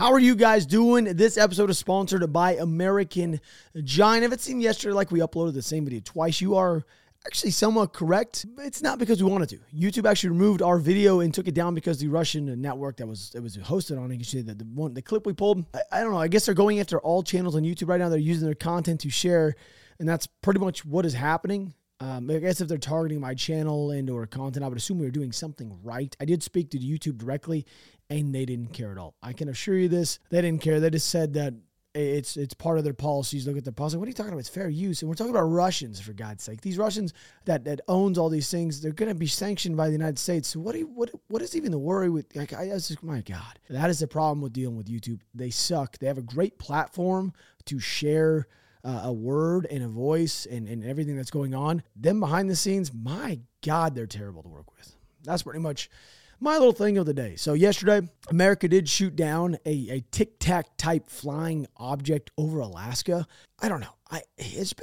How are you guys doing? This episode is sponsored by American Giant. If it seemed yesterday like we uploaded the same video twice, you are actually somewhat correct. It's not because we wanted to. YouTube actually removed our video and took it down because the Russian network that was it was hosted on. You can see that the one the clip we pulled. I, I don't know. I guess they're going after all channels on YouTube right now. They're using their content to share, and that's pretty much what is happening. Um, I guess if they're targeting my channel and or content, I would assume we were doing something right. I did speak to YouTube directly, and they didn't care at all. I can assure you this: they didn't care. They just said that it's it's part of their policies. Look at their policy. What are you talking about? It's fair use, and we're talking about Russians for God's sake. These Russians that that owns all these things, they're going to be sanctioned by the United States. So what you, what what is even the worry with? Like, I, I just, my God, that is the problem with dealing with YouTube. They suck. They have a great platform to share uh, a word and a voice and, and everything that's going on. Them behind the scenes, my God, they're terrible to work with. That's pretty much my little thing of the day. So yesterday, America did shoot down a, a tic tac type flying object over Alaska. I don't know. I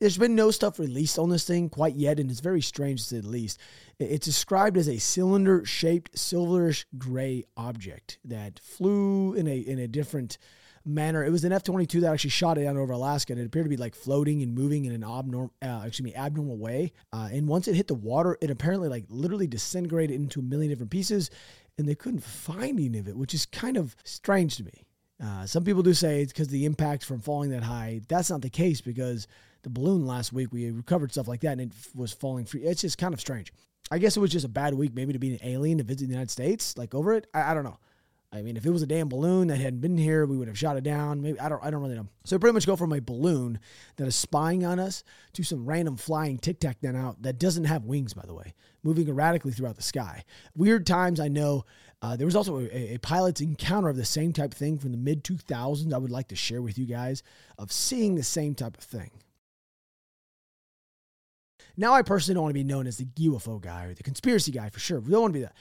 there's been no stuff released on this thing quite yet, and it's very strange to say the least. It's described as a cylinder shaped silverish gray object that flew in a in a different manner. It was an F 22 that actually shot it down over Alaska, and it appeared to be like floating and moving in an abnormal, uh, excuse me, abnormal way. Uh, and once it hit the water, it apparently like literally disintegrated into a million different pieces, and they couldn't find any of it, which is kind of strange to me. Uh, some people do say it's because the impact from falling that high. That's not the case because the balloon last week we recovered stuff like that and it was falling free. It's just kind of strange. I guess it was just a bad week, maybe to be an alien to visit the United States, like over it. I, I don't know. I mean, if it was a damn balloon that hadn't been here, we would have shot it down. Maybe I don't. I don't really know. So pretty much go from a balloon that is spying on us to some random flying tic tac then out that doesn't have wings, by the way, moving erratically throughout the sky. Weird times, I know. Uh, there was also a, a pilot's encounter of the same type of thing from the mid 2000s. I would like to share with you guys of seeing the same type of thing. Now, I personally don't want to be known as the UFO guy or the conspiracy guy for sure. We don't want to be that.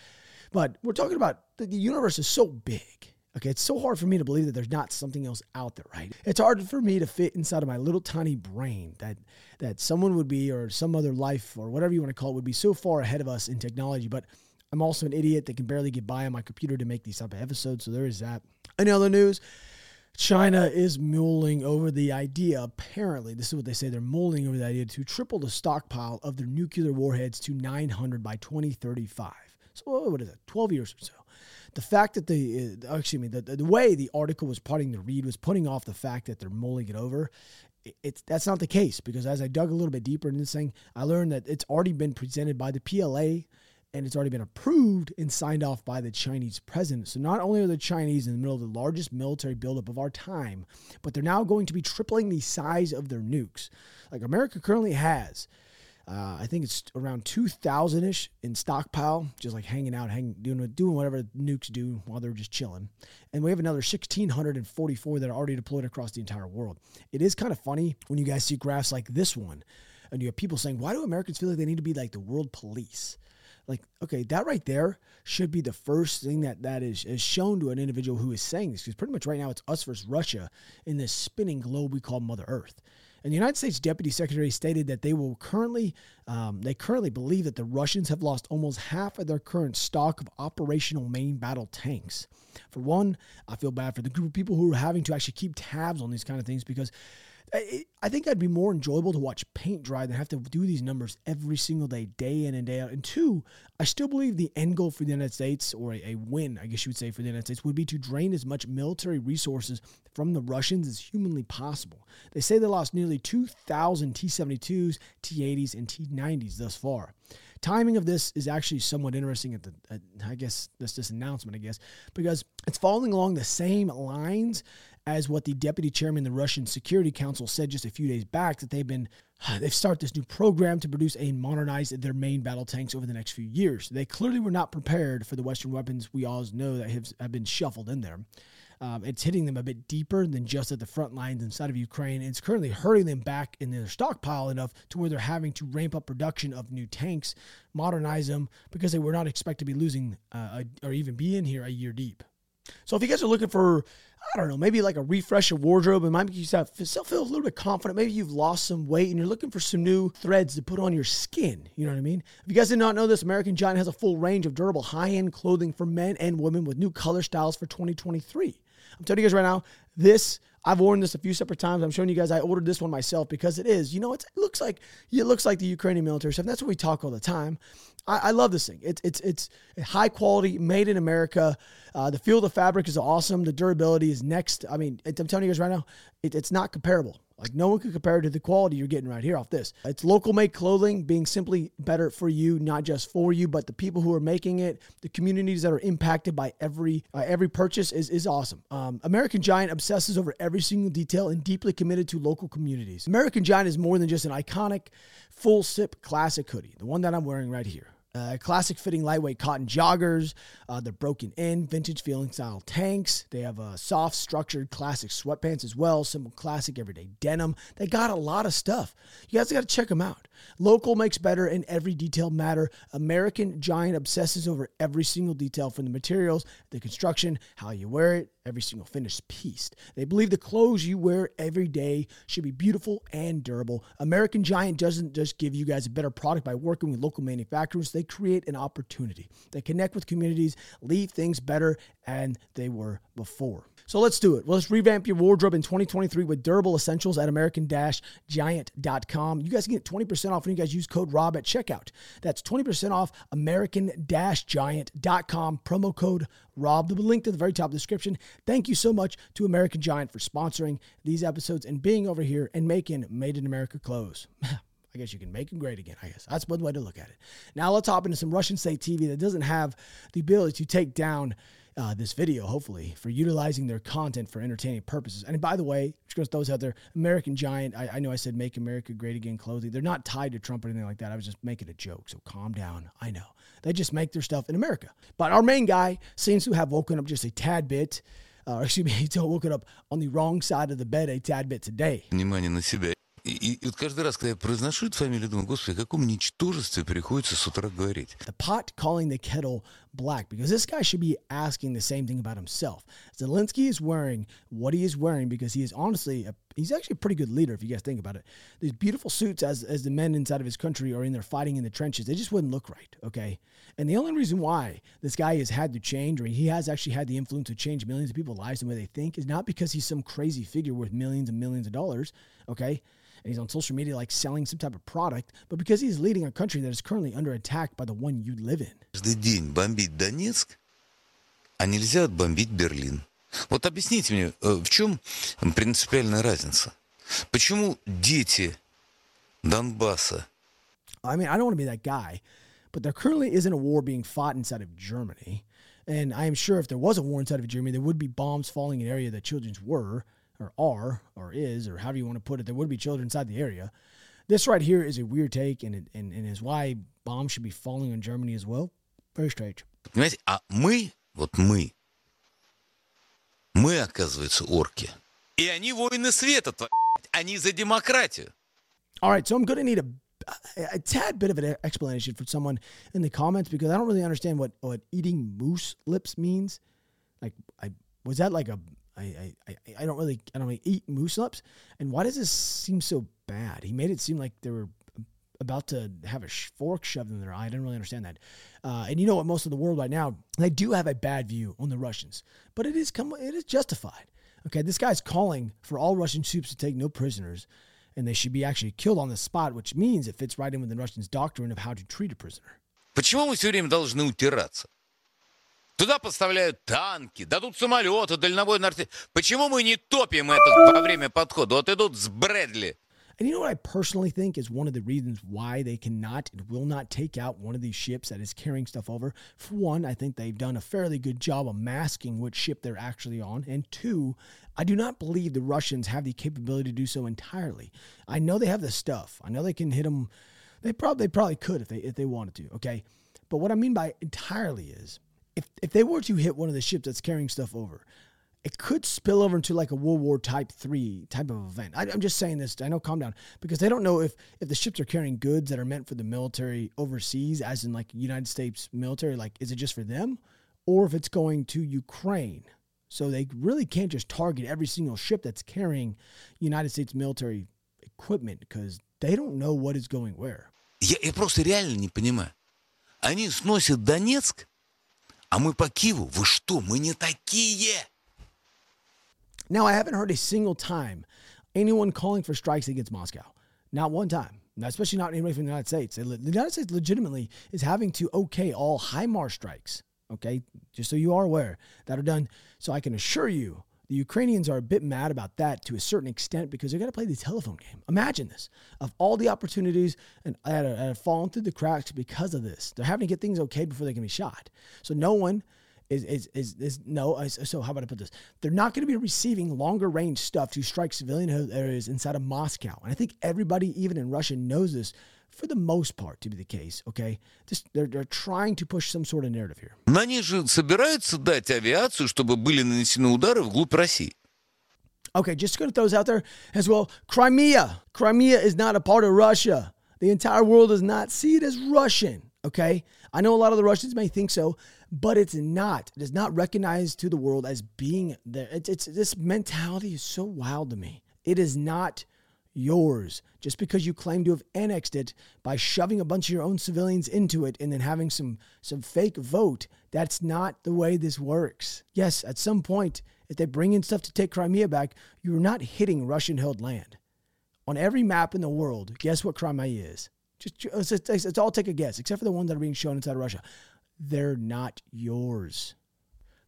But we're talking about the, the universe is so big. Okay, it's so hard for me to believe that there's not something else out there, right? It's hard for me to fit inside of my little tiny brain that that someone would be or some other life or whatever you want to call it would be so far ahead of us in technology. But I'm also an idiot that can barely get by on my computer to make these type of episodes. So there is that. In other news, China is mulling over the idea, apparently, this is what they say, they're mulling over the idea to triple the stockpile of their nuclear warheads to 900 by 2035. What is it? Twelve years or so. The fact that the uh, excuse me the, the way the article was putting to read was putting off the fact that they're mulling it over. it's that's not the case because as I dug a little bit deeper into this thing, I learned that it's already been presented by the PLA and it's already been approved and signed off by the Chinese president. So not only are the Chinese in the middle of the largest military buildup of our time, but they're now going to be tripling the size of their nukes. Like America currently has uh, I think it's around 2,000 ish in stockpile, just like hanging out, hanging, doing, doing whatever nukes do while they're just chilling. And we have another 1,644 that are already deployed across the entire world. It is kind of funny when you guys see graphs like this one, and you have people saying, why do Americans feel like they need to be like the world police? Like, okay, that right there should be the first thing that that is, is shown to an individual who is saying this, because pretty much right now it's us versus Russia in this spinning globe we call Mother Earth. And the United States Deputy Secretary stated that they will currently, um, they currently believe that the Russians have lost almost half of their current stock of operational main battle tanks. For one, I feel bad for the group of people who are having to actually keep tabs on these kind of things because I think I'd be more enjoyable to watch paint dry than have to do these numbers every single day, day in and day out. And two, I still believe the end goal for the United States, or a, win, I guess you would say, for the United States, would be to drain as much military resources from the Russians as humanly possible. They say they lost nearly 2,000 T 72s, T 80s, and T 90s thus far. Timing of this is actually somewhat interesting at the, at, I guess, this, this announcement, I guess, because it's following along the same lines as what the deputy chairman of the Russian Security Council said just a few days back that they've been they've started this new program to produce and modernize their main battle tanks over the next few years. They clearly were not prepared for the Western weapons we all know that have, have been shuffled in there. Um, it's hitting them a bit deeper than just at the front lines inside of Ukraine. It's currently hurting them back in their stockpile enough to where they're having to ramp up production of new tanks, modernize them because they were not expected to be losing uh, a, or even be in here a year deep. So if you guys are looking for, I don't know, maybe like a refresh of wardrobe and maybe you feel a little bit confident, maybe you've lost some weight and you're looking for some new threads to put on your skin. You know what I mean? If you guys did not know this, American Giant has a full range of durable high-end clothing for men and women with new color styles for 2023. I'm telling you guys right now, this I've worn this a few separate times. I'm showing you guys I ordered this one myself because it is, you know, it looks like it looks like the Ukrainian military stuff. That's what we talk all the time. I, I love this thing. It's it's it's high quality, made in America. Uh, the feel of the fabric is awesome. The durability is next. I mean, I'm telling you guys right now, it, it's not comparable. Like no one could compare to the quality you're getting right here off this. It's local made clothing being simply better for you, not just for you, but the people who are making it, the communities that are impacted by every uh, every purchase is is awesome. Um, American Giant obsesses over every single detail and deeply committed to local communities. American Giant is more than just an iconic full zip classic hoodie, the one that I'm wearing right here. Uh, classic fitting lightweight cotton joggers. Uh, they're broken in, vintage feeling style tanks. They have a soft structured classic sweatpants as well. Simple classic everyday denim. They got a lot of stuff. You guys got to check them out. Local makes better and every detail matter. American Giant obsesses over every single detail from the materials, the construction, how you wear it, every single finished piece. They believe the clothes you wear every day should be beautiful and durable. American Giant doesn't just give you guys a better product by working with local manufacturers, they create an opportunity. They connect with communities, leave things better than they were before. So let's do it. Let's revamp your wardrobe in 2023 with durable essentials at American-Giant.com. You guys can get 20% off when you guys use code ROB at checkout. That's 20% off American-Giant.com. Promo code ROB. The link to the very top of the description. Thank you so much to American Giant for sponsoring these episodes and being over here and making Made in America clothes. I guess you can make them great again. I guess that's one way to look at it. Now let's hop into some Russian state TV that doesn't have the ability to take down uh, this video, hopefully, for utilizing their content for entertaining purposes. And by the way, just going to throw this out there American Giant, I, I, know I said make America great again clothing. They're not tied to Trump or anything like that. I was just making a joke. So calm down. I know. They just make their stuff in America. But our main guy seems to have woken up just a tad bit. Uh, excuse me, he's woken up on the wrong side of the bed a tad bit today. Внимание на себя. И, и вот каждый раз, когда я произношу эту фамилию, думаю, господи, о каком ничтожестве приходится с утра говорить. The pot calling the kettle black because this guy should be asking the same thing about himself. Zelensky is wearing what he is wearing because he is honestly, a, he's actually a pretty good leader if you guys think about it. These beautiful suits as, as the men inside of his country are in there fighting in the trenches, they just wouldn't look right, okay? And the only reason why this guy has had to change or he has actually had the influence to change millions of people's lives the way they think is not because he's some crazy figure worth millions and millions of dollars, okay? and he's on social media like selling some type of product, but because he's leading a country that is currently under attack by the one you live in. Каждый день бомбить Донецк, а нельзя отбомбить Берлин. Вот объясните мне, в чем принципиальная разница? Почему дети Донбасса? I mean, I don't want to be that guy, but there currently isn't a war being fought inside of Germany. And I am sure if there was a war inside of Germany, there would be bombs falling in an area that children's were or are or is or however you want to put it, there would be children inside the area. This right here is a weird take and, it, and, and is why bombs should be falling on Germany as well. Very strange. Понимаете, а мы, вот мы, мы, оказывается, орки. И они воины света, они за демократию. All right, so I'm going to need a, a tad bit of an explanation for someone in the comments because I don't really understand what, what eating moose lips means. Like, I was that like a I, I, I don't really I don't really eat moose lips. And why does this seem so bad? He made it seem like they were about to have a fork shoved in their eye. I didn't really understand that. Uh, and you know what? Most of the world right now they do have a bad view on the Russians, but it is come it is justified. Okay, this guy's calling for all Russian troops to take no prisoners, and they should be actually killed on the spot, which means it fits right in with the Russians' doctrine of how to treat a prisoner. Почему мы все время должны утираться? Туда поставляют танки, дадут самолеты, дальнобойные артиллерии. Почему мы не топим это во время подхода? Вот идут с Брэдли. And you know what I personally think is one of the reasons why they cannot and will not take out one of these ships that is carrying stuff over? For one, I think they've done a fairly good job of masking which ship they're actually on. And two, I do not believe the Russians have the capability to do so entirely. I know they have the stuff. I know they can hit them. They probably they probably could if they if they wanted to. Okay, but what I mean by entirely is if if they were to hit one of the ships that's carrying stuff over, it could spill over into like a World War Type Three type of event. I, am just saying this. I know, calm down, because they don't know if if the ships are carrying goods that are meant for the military overseas, as in like United States military. Like, is it just for them, or if it's going to Ukraine? So they really can't just target every single ship that's carrying United States military equipment because they don't know what is going where. Я, я просто реально не понимаю. Они сносят Донецк, А мы по Киеву? Вы что, мы не такие? Now, I haven't heard a single time anyone calling for strikes against Moscow. Not one time. Now, especially not anybody from the United States. The United States legitimately is having to okay all HIMARS strikes. Okay, just so you are aware that are done. So I can assure you the Ukrainians are a bit mad about that to a certain extent because they're going to play the telephone game. Imagine this of all the opportunities and that have fallen through the cracks because of this. They're having to get things okay before they can be shot. So no one is is is, is no. So how about I put this? They're not going to be receiving longer range stuff to strike civilian areas inside of Moscow. And I think everybody, even in Russia, knows this for the most part to be the case, okay? Just, they're, they're trying to push some sort of narrative here. Но они же собираются дать авиацию, чтобы были нанесены удары вглубь России. Okay, just going to throw this out there as well. Crimea. Crimea is not a part of Russia. The entire world does not see it as Russian, okay? I know a lot of the Russians may think so, but it's not. It is not recognized to the world as being there. It's, it's this mentality is so wild to me. It is not yours. Just because you claim to have annexed it by shoving a bunch of your own civilians into it and then having some some fake vote that's not the way this works. Yes at some point if they bring in stuff to take crimea back you're not hitting russian held land. On every map in the world guess what crimea is? Just let's, let's all take a guess except for the ones that are being shown inside of russia. They're not yours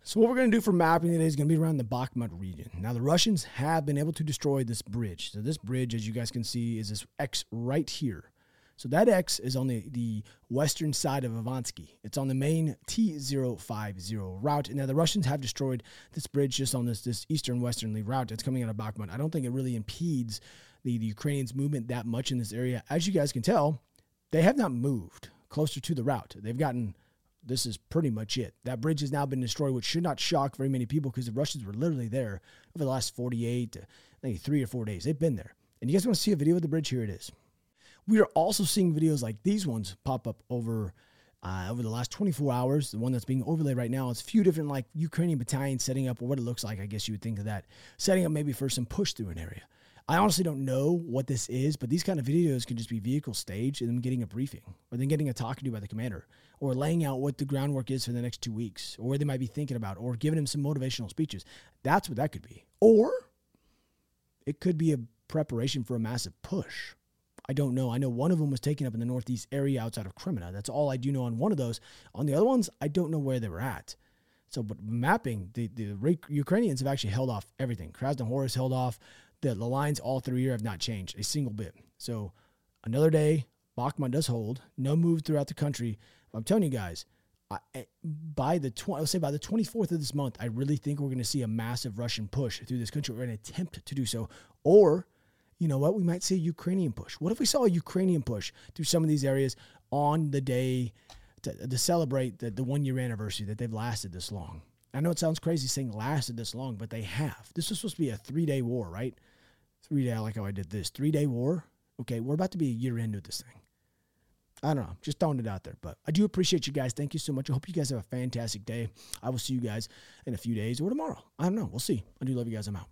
so what we're going to do for mapping today is going to be around the Bakhmut region. Now the Russians have been able to destroy this bridge. So this bridge, as you guys can see, is this X right here. So that X is on the, the western side of Ivansky. It's on the main T050 route. And now the Russians have destroyed this bridge just on this, this eastern westernly route that's coming out of Bakhmut. I don't think it really impedes the, the Ukrainians' movement that much in this area. As you guys can tell, they have not moved closer to the route. They've gotten this is pretty much it. That bridge has now been destroyed, which should not shock very many people because the Russians were literally there over the last 48, I think three or four days. They've been there. And you guys want to see a video of the bridge? Here it is. We are also seeing videos like these ones pop up over uh, over the last 24 hours. The one that's being overlaid right now is a few different like Ukrainian battalions setting up, or what it looks like. I guess you would think of that setting up maybe for some push through an area. I honestly don't know what this is, but these kind of videos can just be vehicle stage and them getting a briefing, or then getting a talking to by the commander, or laying out what the groundwork is for the next two weeks, or they might be thinking about, or giving him some motivational speeches. That's what that could be. Or it could be a preparation for a massive push. I don't know. I know one of them was taken up in the northeast area outside of Kreminna. That's all I do know on one of those. On the other ones, I don't know where they were at. So, but mapping, the, the Ukrainians have actually held off everything. Krasnohor has held off the, the lines all through here have not changed a single bit. So another day, Bakhmut does hold, no move throughout the country. I'm telling you guys, I, eh, by the 20, let's say by the 24th of this month, I really think we're going to see a massive Russian push through this country or an attempt to do so. Or, you know what, we might see a Ukrainian push. What if we saw a Ukrainian push through some of these areas on the day to, to celebrate the, the one year anniversary that they've lasted this long? I know it sounds crazy saying lasted this long, but they have. This was supposed to be a three day war, right? Three day, I like how I did this. Three day war. Okay, we're about to be a year into this thing. I don't know, just throwing it out there. But I do appreciate you guys. Thank you so much. I hope you guys have a fantastic day. I will see you guys in a few days or tomorrow. I don't know. We'll see. I do love you guys. I'm out.